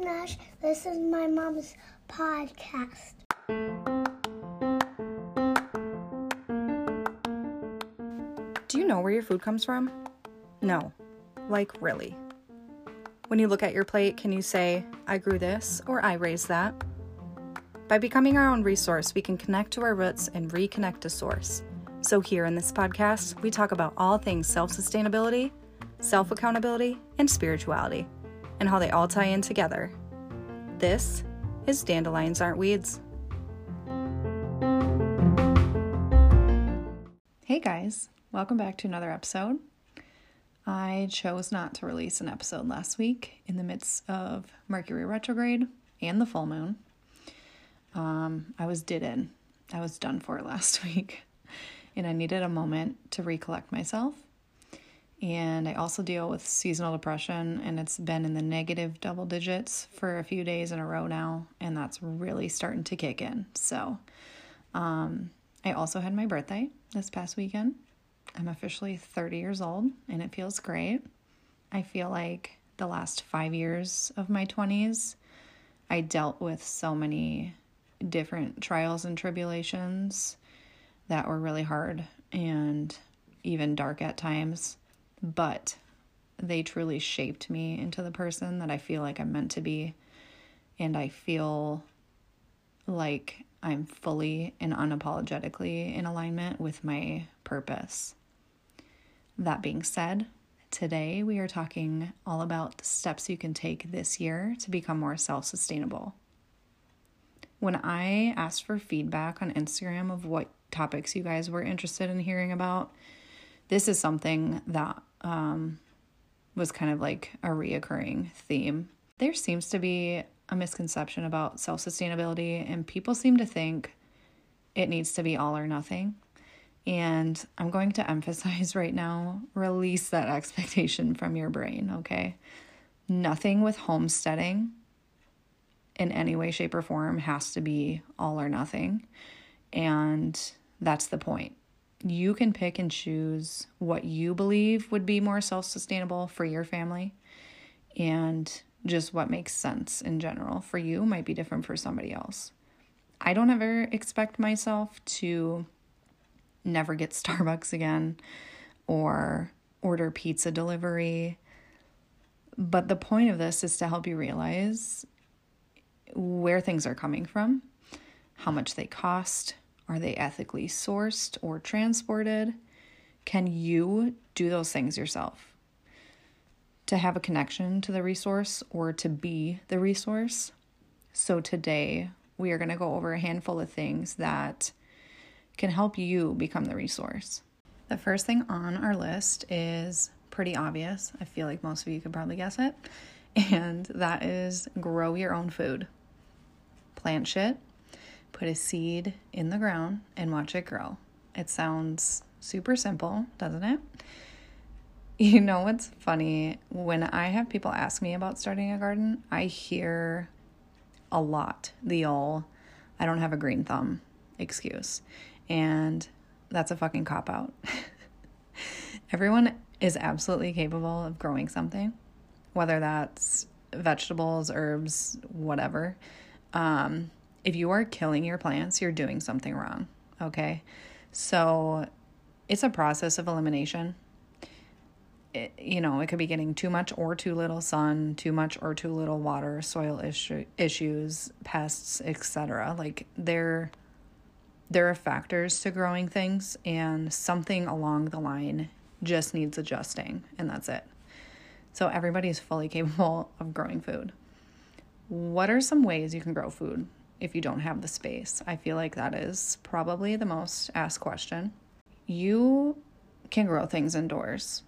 Nash. This is my mom's podcast. Do you know where your food comes from? No. Like, really. When you look at your plate, can you say, I grew this or I raised that? By becoming our own resource, we can connect to our roots and reconnect to source. So, here in this podcast, we talk about all things self sustainability, self accountability, and spirituality, and how they all tie in together. This is Dandelions Aren't Weeds. Hey guys, welcome back to another episode. I chose not to release an episode last week in the midst of Mercury retrograde and the full moon. Um, I was did in. I was done for last week, and I needed a moment to recollect myself. And I also deal with seasonal depression, and it's been in the negative double digits for a few days in a row now, and that's really starting to kick in. So, um, I also had my birthday this past weekend. I'm officially 30 years old, and it feels great. I feel like the last five years of my 20s, I dealt with so many different trials and tribulations that were really hard and even dark at times, but they truly shaped me into the person that I feel like I'm meant to be. And I feel like I'm fully and unapologetically in alignment with my purpose. That being said, today we are talking all about the steps you can take this year to become more self sustainable. When I asked for feedback on Instagram of what topics you guys were interested in hearing about, this is something that um, was kind of like a reoccurring theme. There seems to be a misconception about self sustainability, and people seem to think it needs to be all or nothing. And I'm going to emphasize right now release that expectation from your brain, okay? Nothing with homesteading in any way, shape, or form has to be all or nothing. And that's the point. You can pick and choose what you believe would be more self sustainable for your family. And just what makes sense in general for you might be different for somebody else. I don't ever expect myself to never get Starbucks again or order pizza delivery. But the point of this is to help you realize where things are coming from, how much they cost, are they ethically sourced or transported? Can you do those things yourself? to have a connection to the resource or to be the resource. So today we are going to go over a handful of things that can help you become the resource. The first thing on our list is pretty obvious. I feel like most of you could probably guess it. And that is grow your own food. Plant shit, put a seed in the ground, and watch it grow. It sounds super simple, doesn't it? You know what's funny? When I have people ask me about starting a garden, I hear a lot the old, I don't have a green thumb excuse. And that's a fucking cop out. Everyone is absolutely capable of growing something, whether that's vegetables, herbs, whatever. Um, if you are killing your plants, you're doing something wrong. Okay. So it's a process of elimination it, you know, it could be getting too much or too little sun, too much or too little water, soil issue, issues, pests, etc. Like there there are factors to growing things and something along the line just needs adjusting and that's it. So everybody's fully capable of growing food. What are some ways you can grow food if you don't have the space? I feel like that is probably the most asked question. You can grow things indoors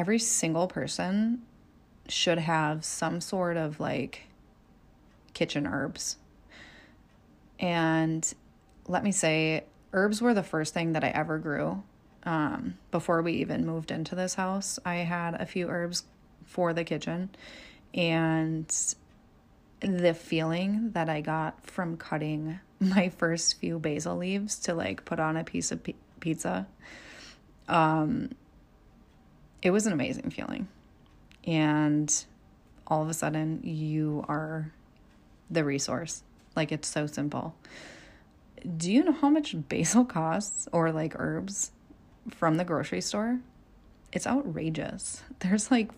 every single person should have some sort of like kitchen herbs. And let me say, herbs were the first thing that I ever grew. Um, before we even moved into this house, I had a few herbs for the kitchen. And the feeling that I got from cutting my first few basil leaves to like put on a piece of pizza um, it was an amazing feeling. And all of a sudden you are the resource. Like it's so simple. Do you know how much basil costs or like herbs from the grocery store? It's outrageous. There's like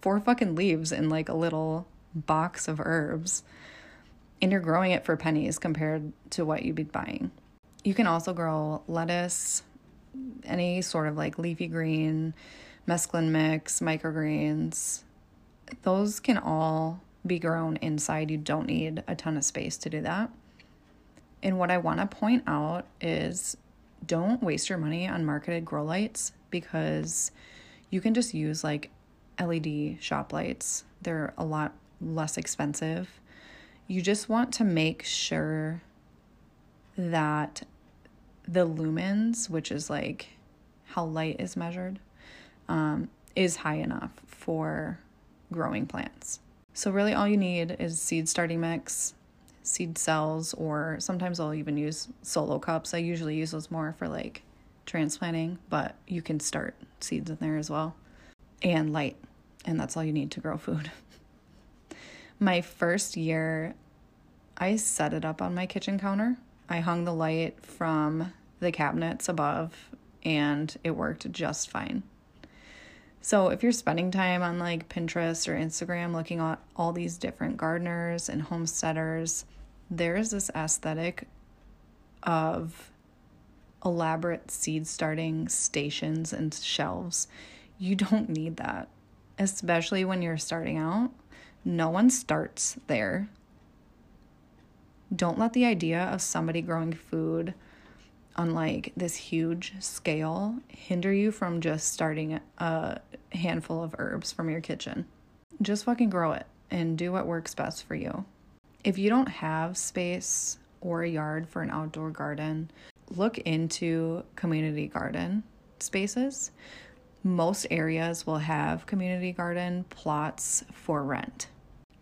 four fucking leaves in like a little box of herbs. And you're growing it for pennies compared to what you'd be buying. You can also grow lettuce, any sort of like leafy green, mesclun mix, microgreens. Those can all be grown inside. You don't need a ton of space to do that. And what I want to point out is don't waste your money on marketed grow lights because you can just use like LED shop lights. They're a lot less expensive. You just want to make sure that the lumens, which is like how light is measured, um, is high enough for growing plants. So, really, all you need is seed starting mix, seed cells, or sometimes I'll even use solo cups. I usually use those more for like transplanting, but you can start seeds in there as well, and light, and that's all you need to grow food. my first year, I set it up on my kitchen counter. I hung the light from the cabinets above, and it worked just fine. So, if you're spending time on like Pinterest or Instagram looking at all these different gardeners and homesteaders, there's this aesthetic of elaborate seed starting stations and shelves. You don't need that, especially when you're starting out. No one starts there. Don't let the idea of somebody growing food on like this huge scale hinder you from just starting a handful of herbs from your kitchen. Just fucking grow it and do what works best for you. If you don't have space or a yard for an outdoor garden, look into community garden spaces. Most areas will have community garden plots for rent.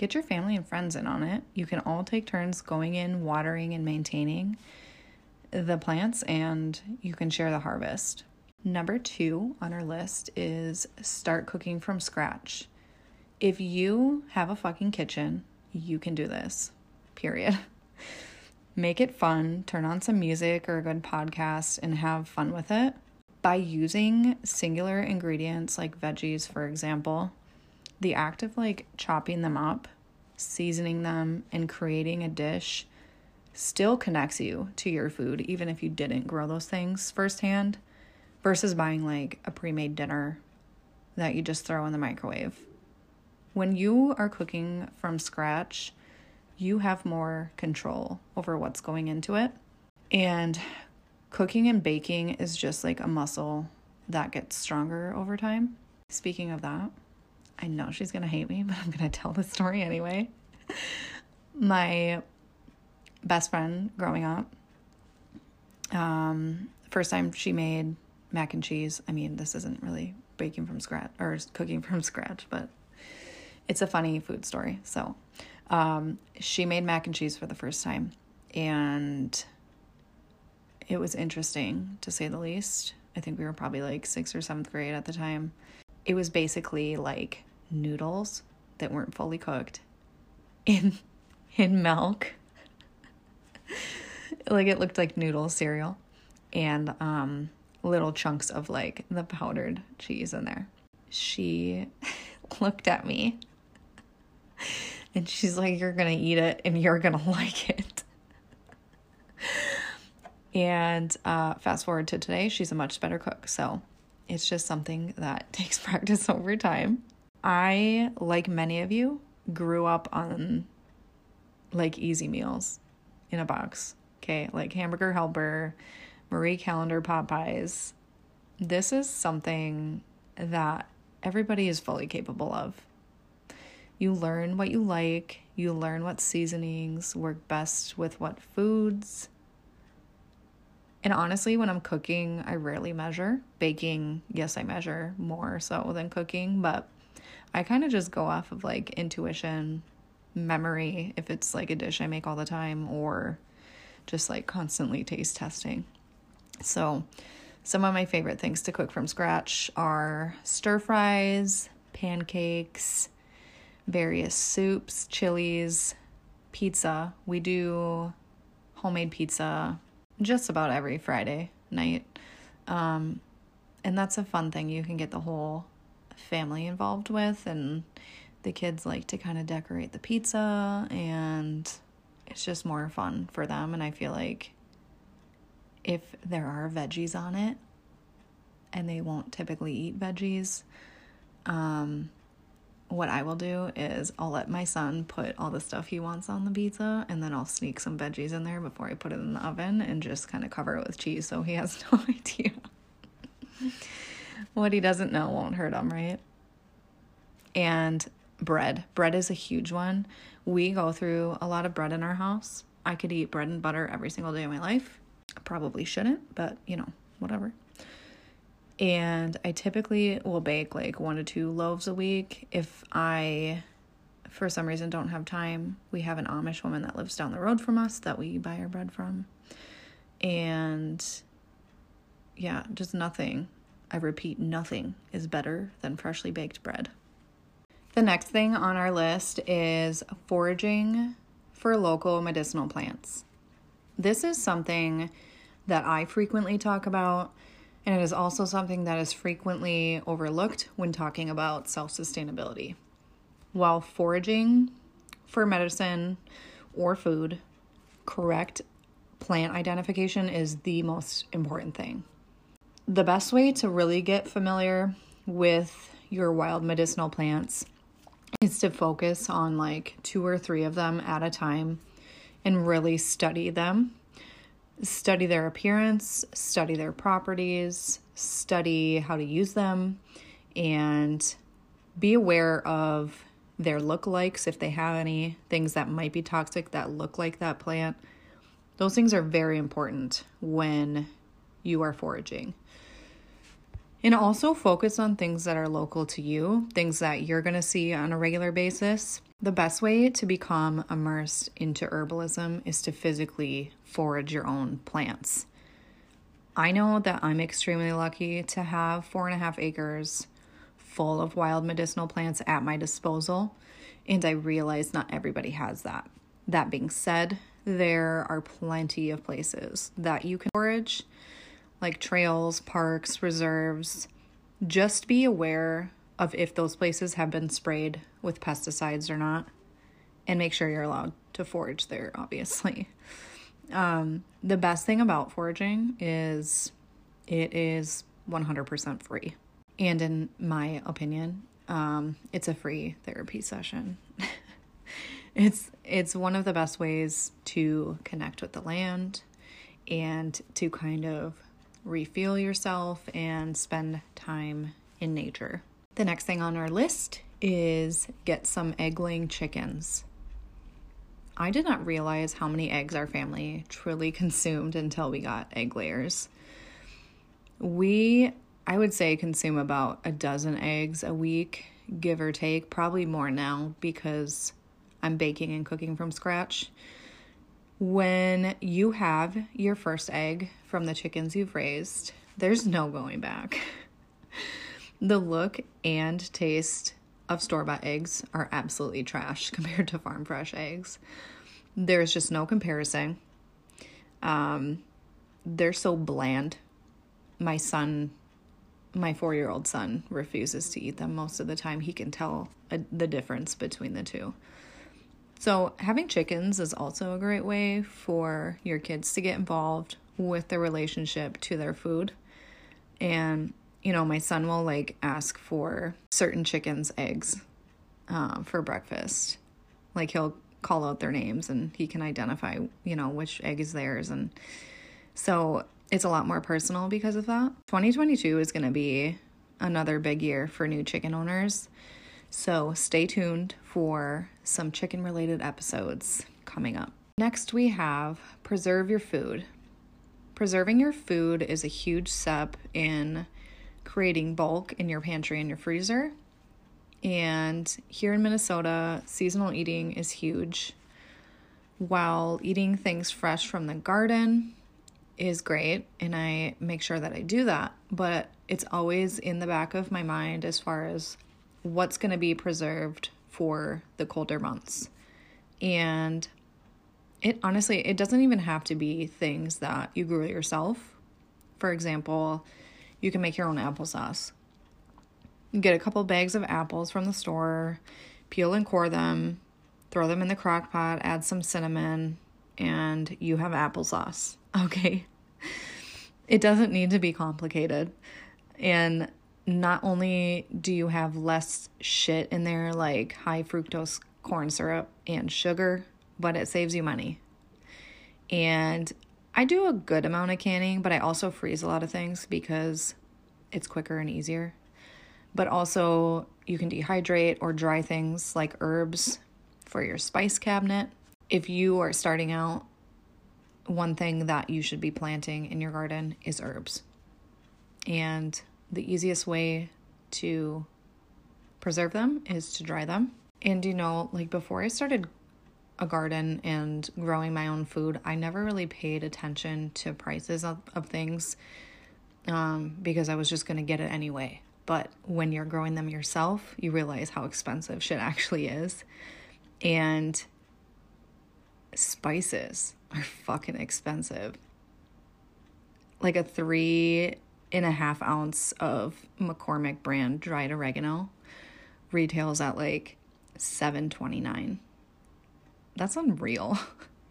Get your family and friends in on it. You can all take turns going in, watering, and maintaining the plants, and you can share the harvest. Number two on our list is start cooking from scratch. If you have a fucking kitchen, you can do this, period. Make it fun, turn on some music or a good podcast, and have fun with it. By using singular ingredients like veggies, for example, the act of like chopping them up, seasoning them, and creating a dish still connects you to your food, even if you didn't grow those things firsthand, versus buying like a pre made dinner that you just throw in the microwave. When you are cooking from scratch, you have more control over what's going into it. And cooking and baking is just like a muscle that gets stronger over time. Speaking of that, I know she's gonna hate me, but I'm gonna tell the story anyway. My best friend growing up. Um, first time she made mac and cheese. I mean, this isn't really baking from scratch or cooking from scratch, but it's a funny food story. So, um, she made mac and cheese for the first time, and it was interesting to say the least. I think we were probably like sixth or seventh grade at the time. It was basically like noodles that weren't fully cooked in in milk like it looked like noodle cereal and um little chunks of like the powdered cheese in there. She looked at me and she's like, You're gonna eat it and you're gonna like it. and uh, fast forward to today, she's a much better cook. So it's just something that takes practice over time. I, like many of you, grew up on like easy meals in a box. Okay, like hamburger helper, Marie Callender pot pies. This is something that everybody is fully capable of. You learn what you like, you learn what seasonings work best with what foods. And honestly, when I'm cooking, I rarely measure. Baking, yes, I measure more so than cooking, but I kind of just go off of like intuition, memory if it's like a dish I make all the time or just like constantly taste testing. So, some of my favorite things to cook from scratch are stir fries, pancakes, various soups, chilies, pizza. We do homemade pizza just about every Friday night. Um, and that's a fun thing you can get the whole family involved with and the kids like to kind of decorate the pizza and it's just more fun for them and I feel like if there are veggies on it and they won't typically eat veggies um what I will do is I'll let my son put all the stuff he wants on the pizza and then I'll sneak some veggies in there before I put it in the oven and just kind of cover it with cheese so he has no idea. What he doesn't know won't hurt him, right? And bread. Bread is a huge one. We go through a lot of bread in our house. I could eat bread and butter every single day of my life. I probably shouldn't, but you know, whatever. And I typically will bake like one to two loaves a week. If I, for some reason, don't have time, we have an Amish woman that lives down the road from us that we buy our bread from. And yeah, just nothing. I repeat, nothing is better than freshly baked bread. The next thing on our list is foraging for local medicinal plants. This is something that I frequently talk about and it is also something that is frequently overlooked when talking about self sustainability. While foraging for medicine or food, correct plant identification is the most important thing. The best way to really get familiar with your wild medicinal plants is to focus on like two or three of them at a time and really study them study their appearance, study their properties, study how to use them, and be aware of their lookalikes if they have any things that might be toxic that look like that plant. Those things are very important when you are foraging. And also focus on things that are local to you, things that you're going to see on a regular basis. The best way to become immersed into herbalism is to physically forage your own plants. I know that I'm extremely lucky to have four and a half acres full of wild medicinal plants at my disposal, and I realize not everybody has that. That being said, there are plenty of places that you can forage like trails, parks, reserves. Just be aware of if those places have been sprayed with pesticides or not, and make sure you're allowed to forage there, obviously. Um, the best thing about foraging is it is 100% free. And in my opinion, um, it's a free therapy session. it's it's one of the best ways to connect with the land and to kind of refuel yourself, and spend time in nature. The next thing on our list is get some egg laying chickens. I did not realize how many eggs our family truly consumed until we got egg layers. We, I would say, consume about a dozen eggs a week, give or take, probably more now because I'm baking and cooking from scratch. When you have your first egg from the chickens you've raised, there's no going back. the look and taste of store bought eggs are absolutely trash compared to farm fresh eggs. There's just no comparison. Um, they're so bland. My son, my four year old son, refuses to eat them most of the time. He can tell a, the difference between the two. So, having chickens is also a great way for your kids to get involved with their relationship to their food. And, you know, my son will like ask for certain chickens' eggs uh, for breakfast. Like, he'll call out their names and he can identify, you know, which egg is theirs. And so it's a lot more personal because of that. 2022 is going to be another big year for new chicken owners. So stay tuned for some chicken related episodes coming up. Next, we have preserve your food. Preserving your food is a huge step in creating bulk in your pantry and your freezer. And here in Minnesota, seasonal eating is huge. While eating things fresh from the garden is great, and I make sure that I do that, but it's always in the back of my mind as far as what's going to be preserved for the colder months. And it honestly, it doesn't even have to be things that you grew yourself. For example, you can make your own applesauce. You get a couple bags of apples from the store, peel and core them, throw them in the crock pot, add some cinnamon, and you have applesauce. Okay. It doesn't need to be complicated. And not only do you have less shit in there, like high fructose corn syrup and sugar, but it saves you money. And I do a good amount of canning, but I also freeze a lot of things because it's quicker and easier. But also, you can dehydrate or dry things like herbs for your spice cabinet. If you are starting out, one thing that you should be planting in your garden is herbs. And the easiest way to preserve them is to dry them. And you know, like before I started a garden and growing my own food, I never really paid attention to prices of, of things um, because I was just going to get it anyway. But when you're growing them yourself, you realize how expensive shit actually is. And spices are fucking expensive. Like a three and a half ounce of McCormick brand dried oregano retails at like seven twenty nine. That's unreal.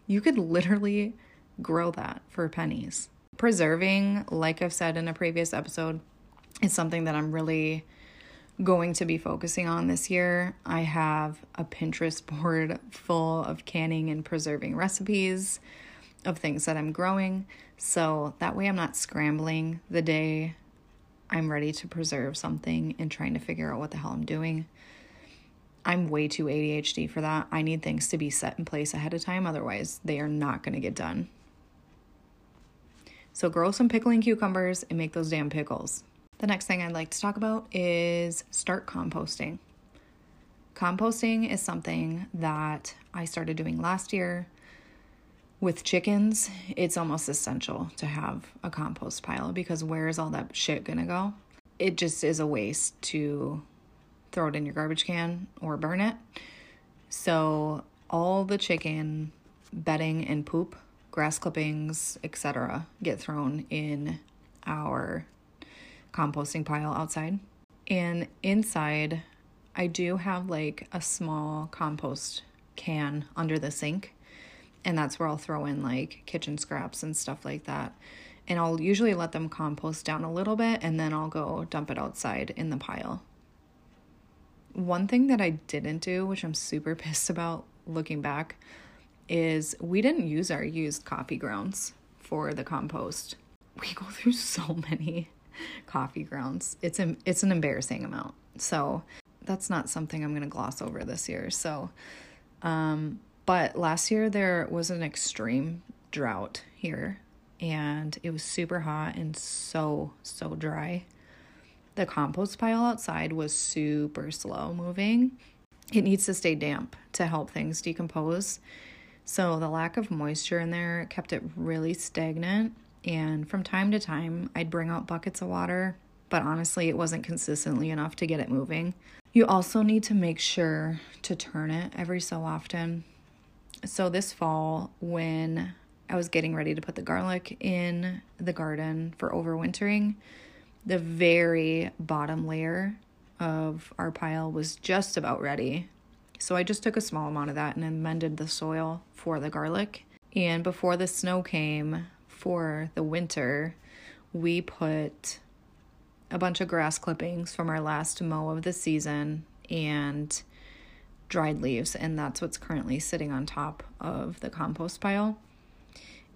You could literally grow that for pennies. Preserving, like I've said in a previous episode, is something that I'm really going to be focusing on this year. I have a Pinterest board full of canning and preserving recipes of things that I'm growing. So that way I'm not scrambling the day I'm ready to preserve something and trying to figure out what the hell I'm doing. I'm way too ADHD for that. I need things to be set in place ahead of time, otherwise, they are not going to get done. So, grow some pickling cucumbers and make those damn pickles. The next thing I'd like to talk about is start composting. Composting is something that I started doing last year. With chickens, it's almost essential to have a compost pile because where is all that shit gonna go? It just is a waste to throw it in your garbage can or burn it. So, all the chicken bedding and poop, grass clippings, etc., get thrown in our composting pile outside. And inside, I do have like a small compost can under the sink. And that's where I'll throw in like kitchen scraps and stuff like that. And I'll usually let them compost down a little bit and then I'll go dump it outside in the pile. One thing that I didn't do, which I'm super pissed about looking back, is we didn't use our used coffee grounds for the compost. We go through so many coffee grounds. It's a, it's an embarrassing amount. So that's not something I'm going to gloss over this year. So, um, but last year there was an extreme drought here and it was super hot and so, so dry. The compost pile outside was super slow moving. It needs to stay damp to help things decompose. So the lack of moisture in there kept it really stagnant and from time to time, I'd bring out buckets of water, but honestly, it wasn't consistently enough to get it moving. You also need to make sure to turn it every so often. So, this fall, when I was getting ready to put the garlic in the garden for overwintering, the very bottom layer of our pile was just about ready. So I just took a small amount of that and amended the soil for the garlic. And before the snow came, for the winter, we put a bunch of grass clippings from our last mow of the season and dried leaves, and that's what's currently sitting on top of the compost pile.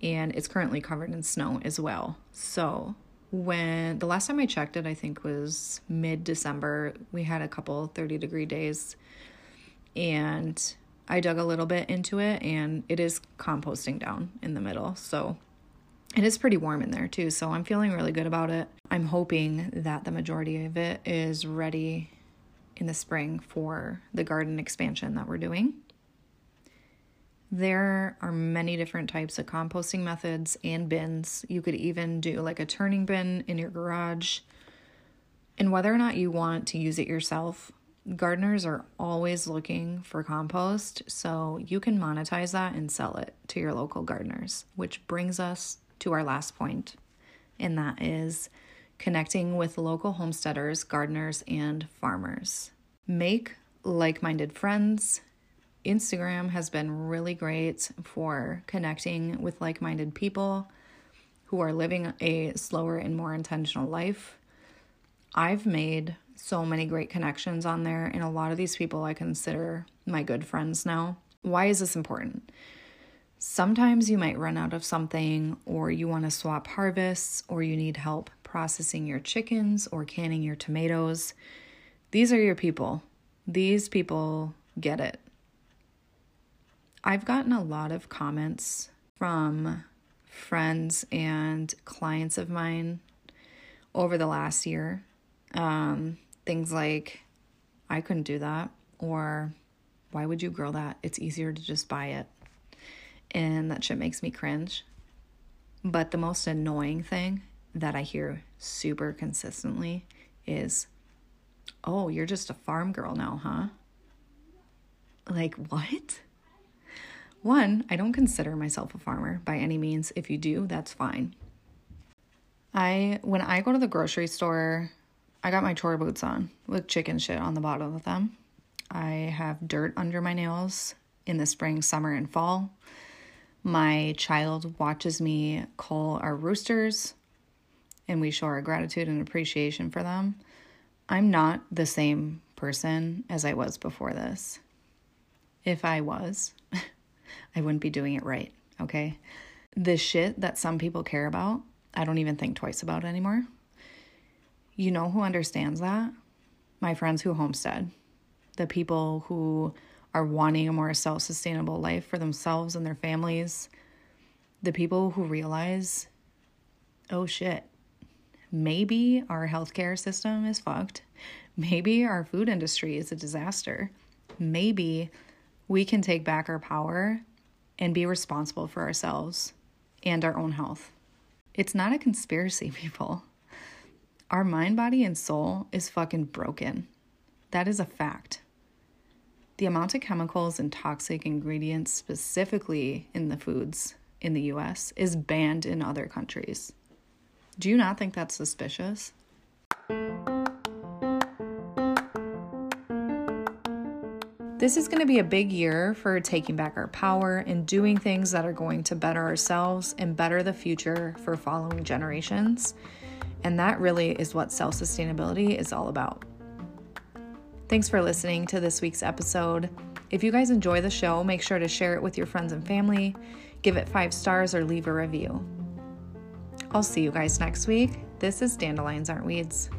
And it's currently covered in snow as well. So, when the last time I checked it, I think was mid December, we had a couple 30 degree days, and I dug a little bit into it, and it is composting down in the middle. So, it is pretty warm in there too, so I'm feeling really good about it. I'm hoping that the majority of it is ready in the spring for the garden expansion that we're doing. There are many different types of composting methods and bins. You could even do like a turning bin in your garage. And whether or not you want to use it yourself, gardeners are always looking for compost, so you can monetize that and sell it to your local gardeners, which brings us to our last point, and that is connecting with local homesteaders, gardeners, and farmers. Make like minded friends. Instagram has been really great for connecting with like minded people who are living a slower and more intentional life. I've made so many great connections on there, and a lot of these people I consider my good friends now. Why is this important? Sometimes you might run out of something, or you want to swap harvests, or you need help processing your chickens or canning your tomatoes. These are your people. These people get it. I've gotten a lot of comments from friends and clients of mine over the last year. Um, things like, I couldn't do that, or why would you grow that? It's easier to just buy it. And that shit makes me cringe. But the most annoying thing that I hear super consistently is, oh, you're just a farm girl now, huh? Like, what? One, I don't consider myself a farmer by any means. If you do, that's fine. I when I go to the grocery store, I got my chore boots on with chicken shit on the bottom of them. I have dirt under my nails in the spring, summer, and fall. My child watches me cull our roosters and we show our gratitude and appreciation for them. I'm not the same person as I was before this. If I was, I wouldn't be doing it right, okay? The shit that some people care about, I don't even think twice about anymore. You know who understands that? My friends who homestead. The people who are wanting a more self sustainable life for themselves and their families. The people who realize, oh shit, maybe our healthcare system is fucked. Maybe our food industry is a disaster. Maybe we can take back our power and be responsible for ourselves and our own health. It's not a conspiracy, people. Our mind, body, and soul is fucking broken. That is a fact. The amount of chemicals and toxic ingredients, specifically in the foods in the US, is banned in other countries. Do you not think that's suspicious? This is going to be a big year for taking back our power and doing things that are going to better ourselves and better the future for following generations. And that really is what self sustainability is all about. Thanks for listening to this week's episode. If you guys enjoy the show, make sure to share it with your friends and family, give it five stars, or leave a review. I'll see you guys next week. This is Dandelions Aren't Weeds.